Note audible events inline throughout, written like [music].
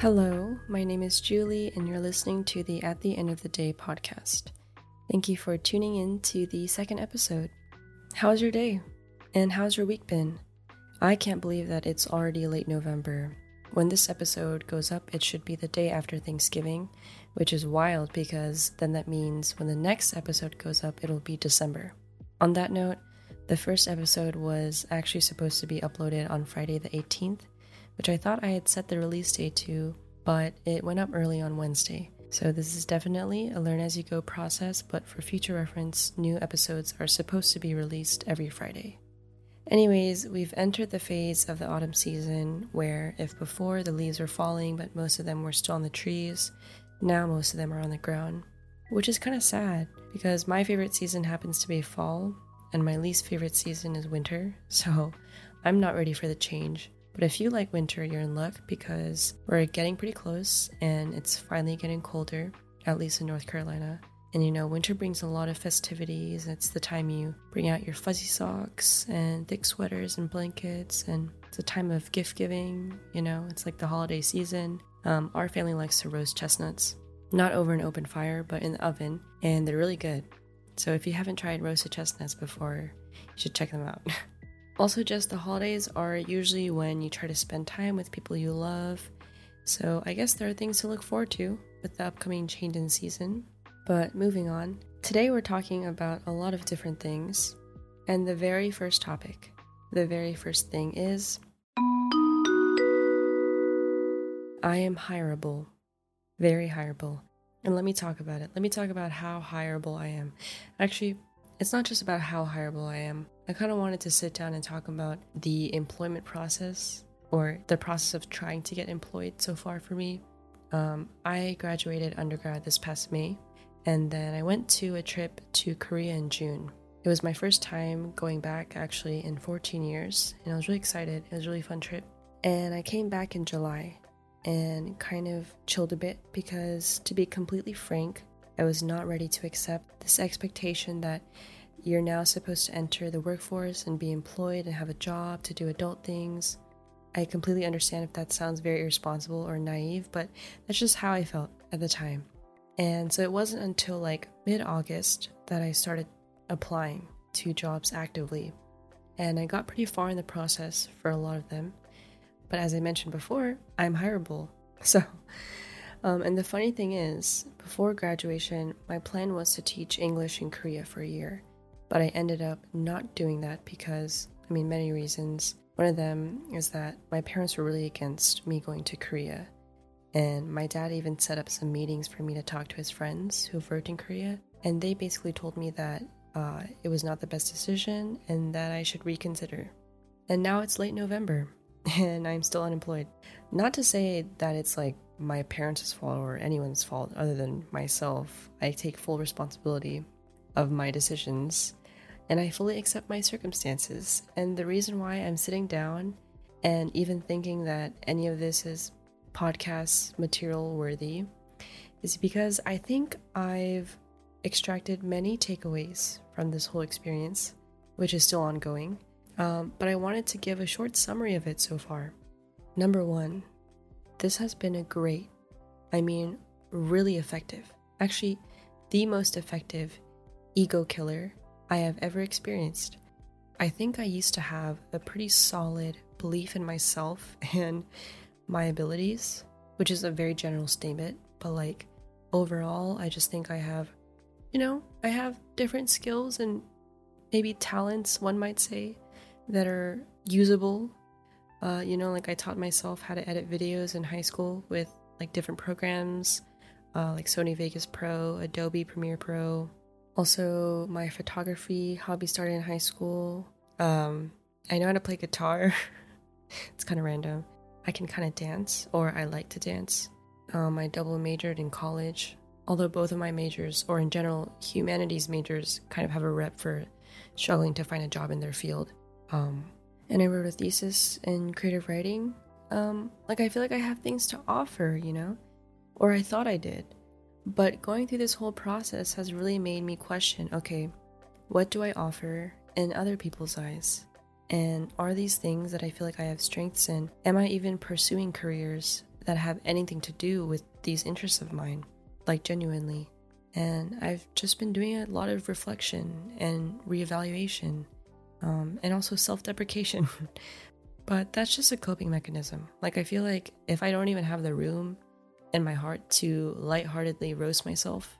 Hello, my name is Julie, and you're listening to the At the End of the Day podcast. Thank you for tuning in to the second episode. How's your day? And how's your week been? I can't believe that it's already late November. When this episode goes up, it should be the day after Thanksgiving, which is wild because then that means when the next episode goes up, it'll be December. On that note, the first episode was actually supposed to be uploaded on Friday the 18th, which I thought I had set the release date to, but it went up early on Wednesday. So, this is definitely a learn as you go process, but for future reference, new episodes are supposed to be released every Friday. Anyways, we've entered the phase of the autumn season where, if before the leaves were falling, but most of them were still on the trees, now most of them are on the ground. Which is kind of sad because my favorite season happens to be fall, and my least favorite season is winter, [laughs] so I'm not ready for the change. But if you like winter, you're in luck because we're getting pretty close and it's finally getting colder, at least in North Carolina. And you know, winter brings a lot of festivities. It's the time you bring out your fuzzy socks and thick sweaters and blankets, and it's a time of gift giving. You know, it's like the holiday season. Um, our family likes to roast chestnuts, not over an open fire, but in the oven, and they're really good. So if you haven't tried roasted chestnuts before, you should check them out. [laughs] Also, just the holidays are usually when you try to spend time with people you love. So, I guess there are things to look forward to with the upcoming change in season. But moving on, today we're talking about a lot of different things. And the very first topic, the very first thing is I am hireable. Very hireable. And let me talk about it. Let me talk about how hireable I am. Actually, it's not just about how hireable I am. I kind of wanted to sit down and talk about the employment process or the process of trying to get employed so far for me. Um, I graduated undergrad this past May, and then I went to a trip to Korea in June. It was my first time going back actually in 14 years, and I was really excited. It was a really fun trip. And I came back in July and kind of chilled a bit because, to be completely frank, I was not ready to accept this expectation that you're now supposed to enter the workforce and be employed and have a job to do adult things. I completely understand if that sounds very irresponsible or naive, but that's just how I felt at the time. And so it wasn't until like mid August that I started applying to jobs actively. And I got pretty far in the process for a lot of them. But as I mentioned before, I'm hireable. [laughs] So um, and the funny thing is, before graduation, my plan was to teach English in Korea for a year, but I ended up not doing that because, I mean, many reasons. One of them is that my parents were really against me going to Korea, and my dad even set up some meetings for me to talk to his friends who've worked in Korea, and they basically told me that uh, it was not the best decision and that I should reconsider. And now it's late November, [laughs] and I'm still unemployed. Not to say that it's like my parents' fault or anyone's fault other than myself. I take full responsibility of my decisions and I fully accept my circumstances. And the reason why I'm sitting down and even thinking that any of this is podcast material worthy is because I think I've extracted many takeaways from this whole experience, which is still ongoing. Um, but I wanted to give a short summary of it so far. Number one, this has been a great, I mean, really effective, actually, the most effective ego killer I have ever experienced. I think I used to have a pretty solid belief in myself [laughs] and my abilities, which is a very general statement, but like overall, I just think I have, you know, I have different skills and maybe talents, one might say, that are usable uh, you know, like I taught myself how to edit videos in high school with like different programs, uh, like Sony Vegas Pro, Adobe Premiere Pro. Also, my photography hobby started in high school. Um, I know how to play guitar. [laughs] it's kind of random. I can kind of dance, or I like to dance. Um, I double majored in college, although both of my majors, or in general, humanities majors, kind of have a rep for struggling to find a job in their field. Um, and I wrote a thesis in creative writing. Um, like I feel like I have things to offer, you know, or I thought I did. But going through this whole process has really made me question okay, what do I offer in other people's eyes? And are these things that I feel like I have strengths in? Am I even pursuing careers that have anything to do with these interests of mine, like genuinely. And I've just been doing a lot of reflection and reevaluation, um, and also self deprecation. [laughs] but that's just a coping mechanism. Like, I feel like if I don't even have the room in my heart to lightheartedly roast myself,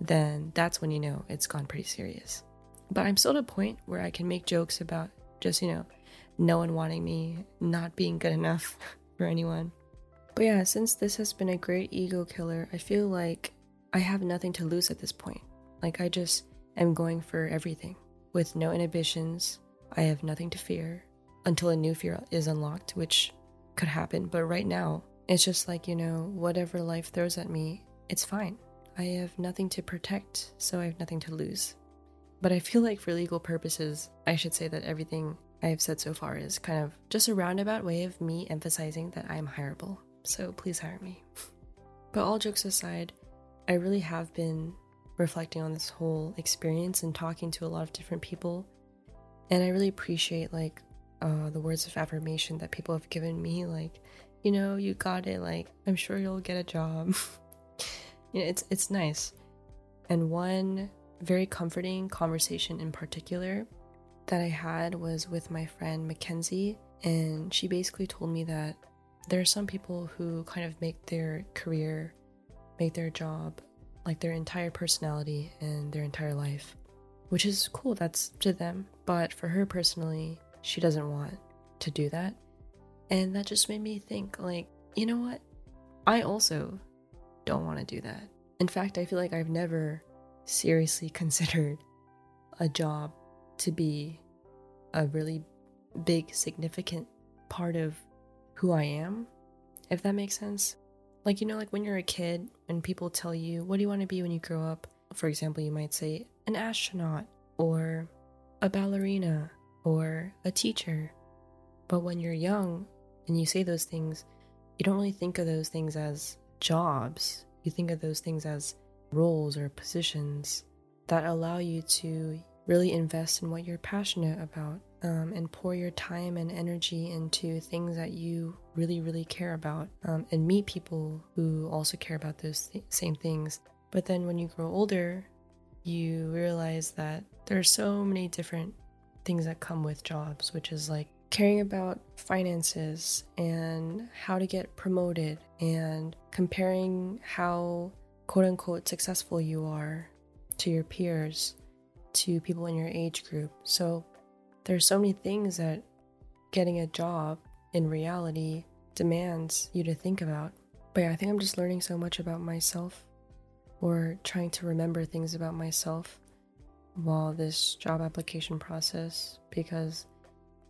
then that's when you know it's gone pretty serious. But I'm still at a point where I can make jokes about just, you know, no one wanting me, not being good enough [laughs] for anyone. But yeah, since this has been a great ego killer, I feel like I have nothing to lose at this point. Like, I just am going for everything with no inhibitions. I have nothing to fear until a new fear is unlocked, which could happen. But right now, it's just like, you know, whatever life throws at me, it's fine. I have nothing to protect, so I have nothing to lose. But I feel like for legal purposes, I should say that everything I have said so far is kind of just a roundabout way of me emphasizing that I am hireable. So please hire me. [laughs] but all jokes aside, I really have been reflecting on this whole experience and talking to a lot of different people. And I really appreciate like uh, the words of affirmation that people have given me, like, you know, you got it. Like, I'm sure you'll get a job. [laughs] you know, it's it's nice. And one very comforting conversation in particular that I had was with my friend Mackenzie, and she basically told me that there are some people who kind of make their career, make their job, like their entire personality and their entire life, which is cool. That's to them. But for her personally, she doesn't want to do that. And that just made me think, like, you know what? I also don't want to do that. In fact, I feel like I've never seriously [laughs] considered a job to be a really big, significant part of who I am, if that makes sense. Like, you know, like when you're a kid and people tell you, what do you want to be when you grow up? For example, you might say an astronaut or a ballerina or a teacher. But when you're young and you say those things, you don't really think of those things as jobs. You think of those things as roles or positions that allow you to really invest in what you're passionate about um, and pour your time and energy into things that you really, really care about um, and meet people who also care about those th- same things. But then when you grow older, you realize that there are so many different things that come with jobs, which is like caring about finances and how to get promoted and comparing how quote unquote successful you are to your peers, to people in your age group. So there's so many things that getting a job in reality demands you to think about. But yeah, I think I'm just learning so much about myself or trying to remember things about myself while this job application process because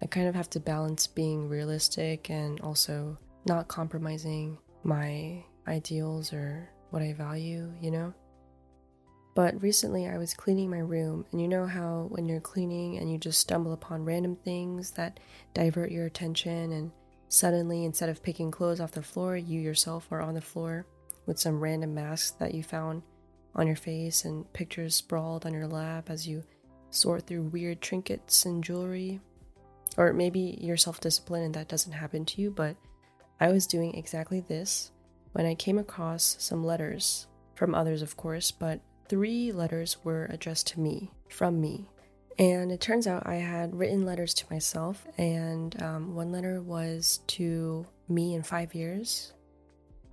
I kind of have to balance being realistic and also not compromising my ideals or what I value, you know? But recently I was cleaning my room, and you know how when you're cleaning and you just stumble upon random things that divert your attention, and suddenly instead of picking clothes off the floor, you yourself are on the floor with some random masks that you found on your face and pictures sprawled on your lap as you sort through weird trinkets and jewelry. Or maybe you're self disciplined and that doesn't happen to you, but I was doing exactly this when I came across some letters from others, of course, but three letters were addressed to me from me. And it turns out I had written letters to myself, and um, one letter was to me in five years,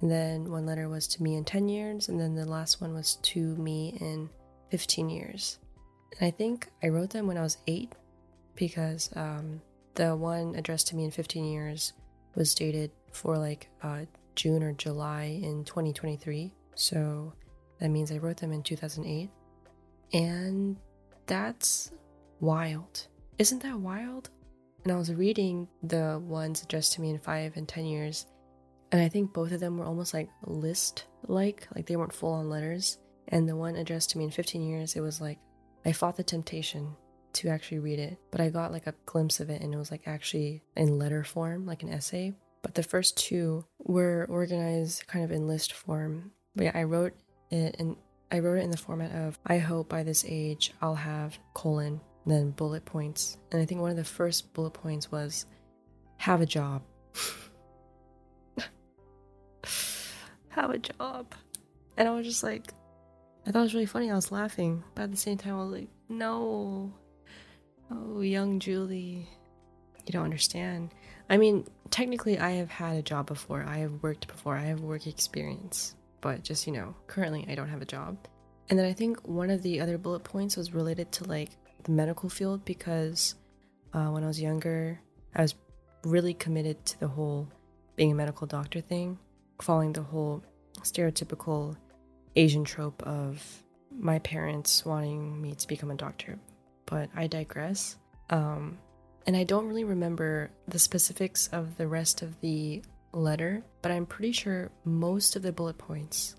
and then one letter was to me in 10 years, and then the last one was to me in 15 years. And I think I wrote them when I was eight because um, the one addressed to me in 15 years was dated for like uh, June or July in 2023. So that means I wrote them in 2008. And that's wild. Isn't that wild? And I was reading the ones addressed to me in five and 10 years, and I think both of them were almost like list like, like they weren't full on letters. And the one addressed to me in 15 years, it was like, I fought the temptation to actually read it, but I got like a glimpse of it and it was like actually in letter form, like an essay. But the first two were organized kind of in list form. But yeah, I wrote it and I wrote it in the format of I hope by this age I'll have colon, then bullet points. And I think one of the first bullet points was have a job. [laughs] have a job. And I was just like, I thought it was really funny. I was laughing, but at the same time, I was like, no. Oh, young Julie. You don't understand. I mean, technically, I have had a job before. I have worked before. I have work experience. But just, you know, currently I don't have a job. And then I think one of the other bullet points was related to like the medical field because uh, when I was younger, I was really committed to the whole being a medical doctor thing, following the whole stereotypical Asian trope of my parents wanting me to become a doctor. But I digress. Um, and I don't really remember the specifics of the rest of the letter, but I'm pretty sure most of the bullet points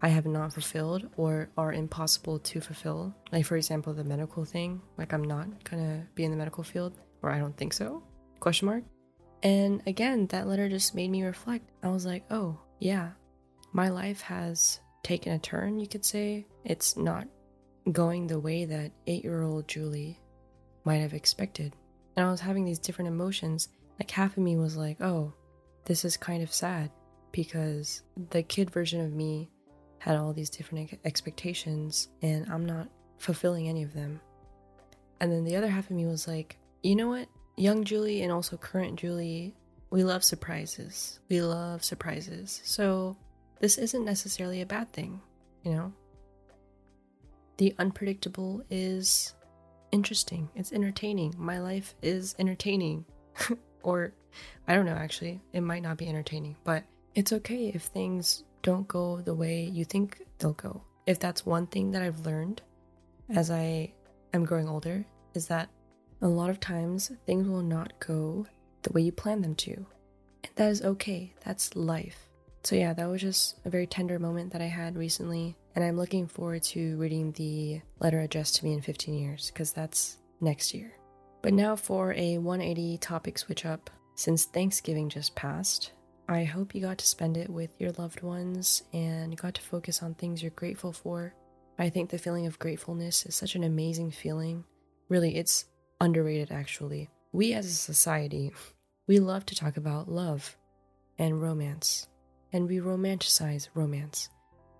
I have not fulfilled or are impossible to fulfill. Like for example, the medical thing, like I'm not gonna be in the medical field, or I don't think so. Question mark. And again, that letter just made me reflect. I was like, oh, yeah, my life has taken a turn, you could say. It's not going the way that eight year old Julie might have expected. And I was having these different emotions. Like, half of me was like, oh, this is kind of sad because the kid version of me had all these different expectations and I'm not fulfilling any of them. And then the other half of me was like, you know what? Young Julie and also current Julie, we love surprises. We love surprises. So this isn't necessarily a bad thing, you know? The unpredictable is interesting. It's entertaining. My life is entertaining. [laughs] or I don't know actually. It might not be entertaining, but it's okay if things don't go the way you think they'll go. If that's one thing that I've learned as I am growing older is that a lot of times things will not go the way you plan them to. And that is okay. That's life. So, yeah, that was just a very tender moment that I had recently. And I'm looking forward to reading the letter addressed to me in 15 years because that's next year. But now for a 180 topic switch up. Since Thanksgiving just passed, I hope you got to spend it with your loved ones and got to focus on things you're grateful for. I think the feeling of gratefulness is such an amazing feeling. Really, it's underrated actually. We as a society, we love to talk about love and romance, and we romanticize romance.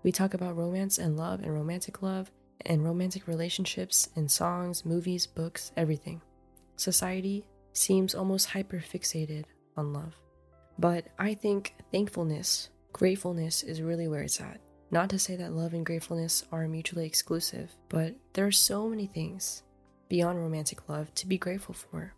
We talk about romance and love and romantic love and romantic relationships in songs, movies, books, everything. Society seems almost hyper fixated on love. But I think thankfulness, gratefulness is really where it's at. Not to say that love and gratefulness are mutually exclusive, but there are so many things beyond romantic love to be grateful for.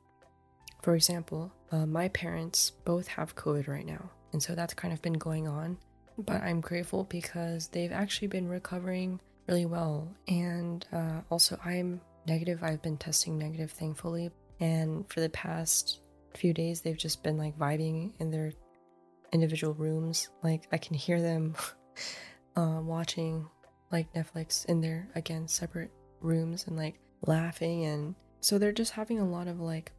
For example, uh, my parents both have COVID right now, and so that's kind of been going on. But I'm grateful because they've actually been recovering really well. And uh, also, I'm negative. I've been testing negative, thankfully. And for the past few days, they've just been like vibing in their individual rooms. Like, I can hear them uh, [laughs] watching like Netflix in their, again, separate rooms and like laughing. And so they're just having a lot of like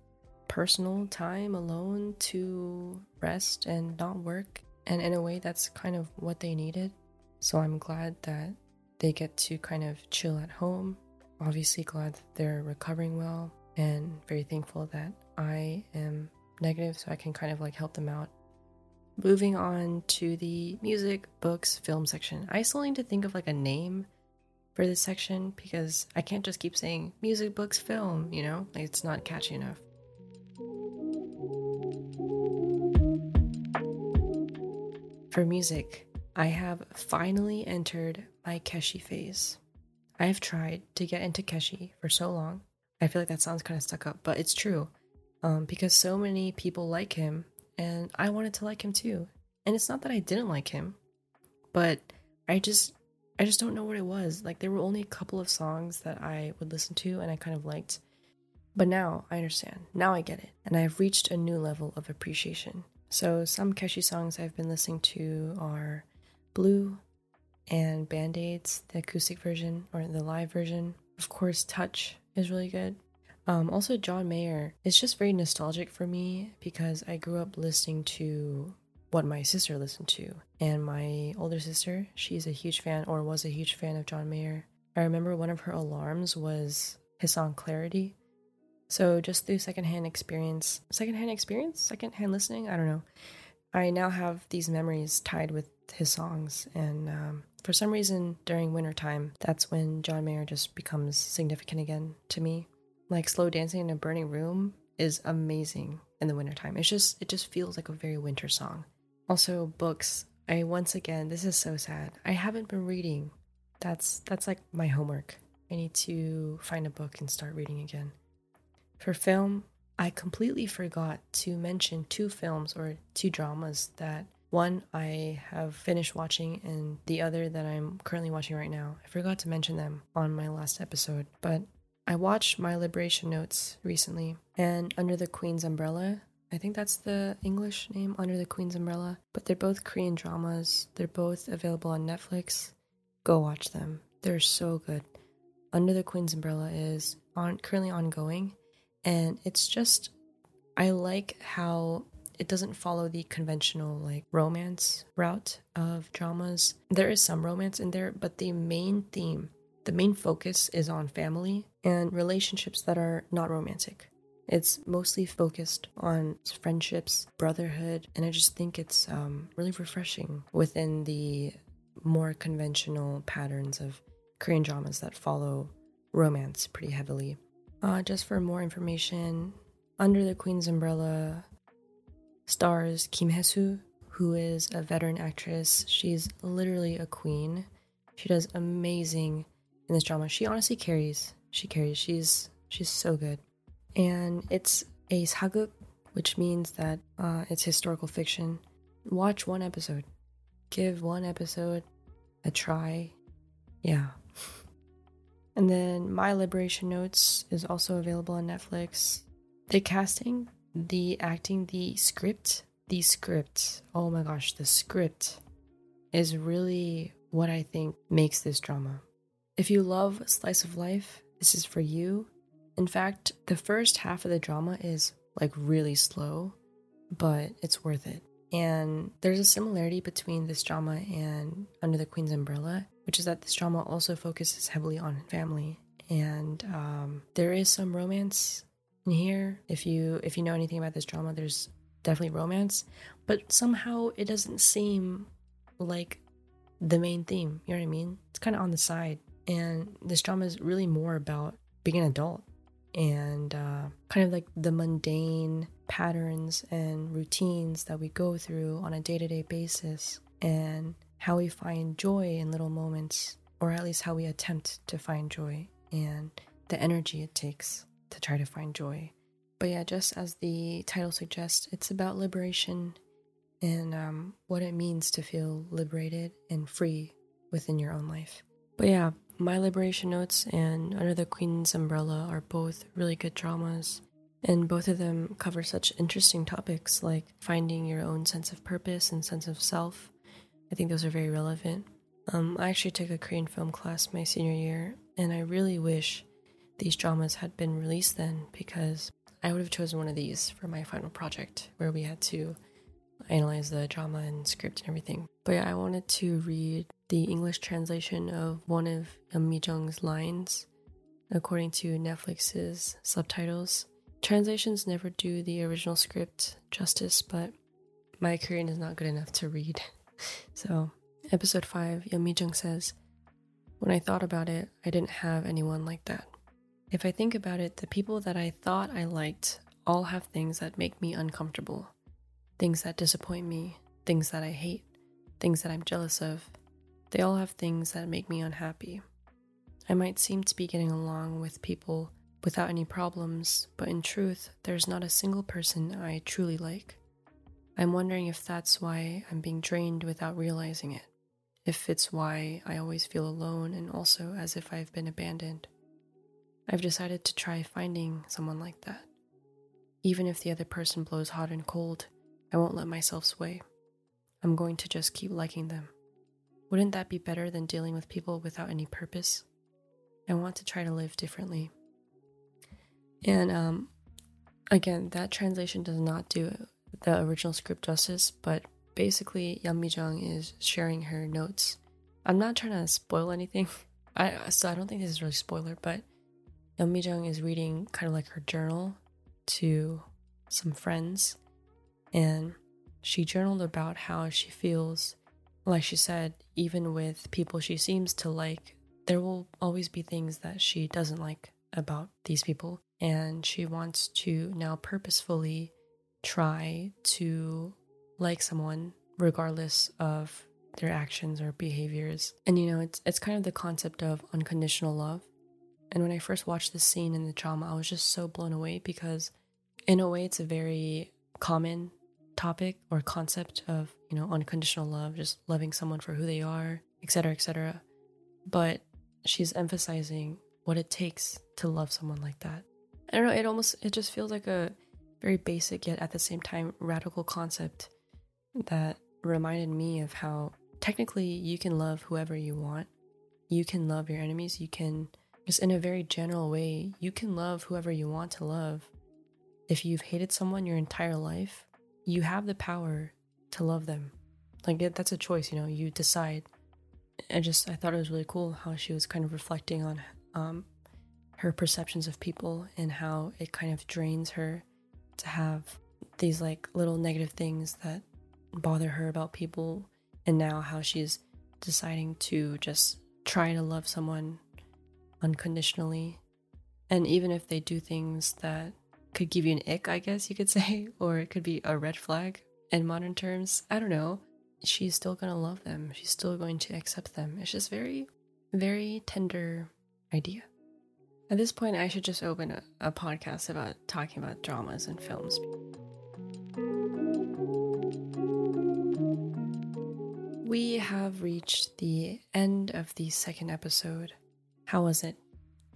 personal time alone to rest and not work. And in a way, that's kind of what they needed. So I'm glad that they get to kind of chill at home. Obviously, glad that they're recovering well and very thankful that I am negative so I can kind of like help them out. Moving on to the music, books, film section. I still need to think of like a name for this section because I can't just keep saying music, books, film, you know? Like it's not catchy enough. For music, I have finally entered my Keshi phase. I have tried to get into Keshi for so long. I feel like that sounds kind of stuck up, but it's true. Um, because so many people like him, and I wanted to like him too. And it's not that I didn't like him, but I just I just don't know what it was. Like there were only a couple of songs that I would listen to and I kind of liked. But now I understand. Now I get it. And I've reached a new level of appreciation. So some Keshi songs I've been listening to are Blue and Band-Aids, the acoustic version or the live version. Of course, Touch is really good. Um, also, John Mayer is just very nostalgic for me because I grew up listening to what my sister listened to. And my older sister, she's a huge fan or was a huge fan of John Mayer. I remember one of her alarms was his song Clarity. So just through secondhand experience, secondhand experience, secondhand listening, I don't know. I now have these memories tied with his songs, and um, for some reason during wintertime, that's when John Mayer just becomes significant again to me. Like slow dancing in a burning room is amazing in the wintertime. It's just it just feels like a very winter song. Also books. I once again this is so sad. I haven't been reading. That's that's like my homework. I need to find a book and start reading again. For film, I completely forgot to mention two films or two dramas that one I have finished watching and the other that I'm currently watching right now. I forgot to mention them on my last episode, but I watched My Liberation Notes recently and Under the Queen's Umbrella. I think that's the English name, Under the Queen's Umbrella, but they're both Korean dramas. They're both available on Netflix. Go watch them. They're so good. Under the Queen's Umbrella is on currently ongoing and it's just I like how it doesn't follow the conventional like romance route of dramas. There is some romance in there, but the main theme, the main focus is on family and relationships that are not romantic. It's mostly focused on friendships, brotherhood, and I just think it's um, really refreshing within the more conventional patterns of Korean dramas that follow romance pretty heavily. Uh, just for more information, Under the Queen's Umbrella stars Kim Hye-soo, who is a veteran actress. She's literally a queen. She does amazing in this drama. She honestly carries. She carries. She's she's so good. And it's a sageuk, which means that uh, it's historical fiction. Watch one episode. Give one episode a try. Yeah. And then My Liberation Notes is also available on Netflix. The casting, the acting, the script, the script. Oh my gosh, the script is really what I think makes this drama. If you love slice of life, this is for you. In fact, the first half of the drama is like really slow, but it's worth it. And there's a similarity between this drama and Under the Queen's Umbrella, which is that this drama also focuses heavily on family. And um, there is some romance in here. If you if you know anything about this drama, there's definitely romance, but somehow it doesn't seem like the main theme. You know what I mean? It's kind of on the side. And this drama is really more about being an adult and uh, kind of like the mundane patterns and routines that we go through on a day to day basis, and how we find joy in little moments, or at least how we attempt to find joy, and the energy it takes to try to find joy. But yeah, just as the title suggests, it's about liberation and um, what it means to feel liberated and free within your own life. But yeah, my Liberation Notes and Under the Queen's Umbrella are both really good dramas, and both of them cover such interesting topics like finding your own sense of purpose and sense of self. I think those are very relevant. Um, I actually took a Korean film class my senior year, and I really wish these dramas had been released then because I would have chosen one of these for my final project where we had to analyze the drama and script and everything. But yeah, I wanted to read the English translation of one of Yeom Mi-jung's lines according to Netflix's subtitles. Translations never do the original script justice, but my Korean is not good enough to read. [laughs] so, episode 5, Yeom Mi-jung says, When I thought about it, I didn't have anyone like that. If I think about it, the people that I thought I liked all have things that make me uncomfortable, things that disappoint me, things that I hate, things that I'm jealous of. They all have things that make me unhappy. I might seem to be getting along with people without any problems, but in truth, there's not a single person I truly like. I'm wondering if that's why I'm being drained without realizing it, if it's why I always feel alone and also as if I've been abandoned. I've decided to try finding someone like that. Even if the other person blows hot and cold, I won't let myself sway. I'm going to just keep liking them. Wouldn't that be better than dealing with people without any purpose? I want to try to live differently. And um, again, that translation does not do the original script justice, but basically, Yeom Mi-jung is sharing her notes. I'm not trying to spoil anything, [laughs] I so I don't think this is really spoiler, but Yeom Mi-jung is reading kind of like her journal to some friends, and she journaled about how she feels. Like she said, even with people she seems to like, there will always be things that she doesn't like about these people. And she wants to now purposefully try to like someone regardless of their actions or behaviors. And you know, it's it's kind of the concept of unconditional love. And when I first watched this scene in the drama, I was just so blown away because in a way it's a very common topic or concept of, you know, unconditional love, just loving someone for who they are, etc., etc. But she's emphasizing what it takes to love someone like that. I don't know, it almost it just feels like a very basic yet at the same time radical concept that reminded me of how technically you can love whoever you want. You can love your enemies. You can, just in a very general way, you can love whoever you want to love. If you've hated someone your entire life, you have the power to love them. Like, that's a choice, you know, you decide. I just, I thought it was really cool how she was kind of reflecting on um, her perceptions of people and how it kind of drains her to have these like little negative things that bother her about people and now how she's deciding to just try to love someone unconditionally. And even if they do things that could give you an ick i guess you could [laughs] say or it could be a red flag in modern terms i don't know. She's still going to love them. She's still going to accept them. It's just very very tender idea at this point i should just open a, a podcast about talking about dramas and films We have reached the end of the second episode. How was it?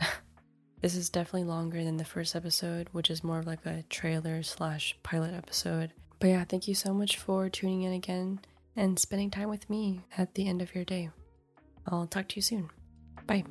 [laughs] this is definitely longer than the first episode, which is more of like a trailer slash pilot episode. But yeah, thank you so much for tuning in again and spending time with me at the end of your day. I'll talk to you soon. Bye.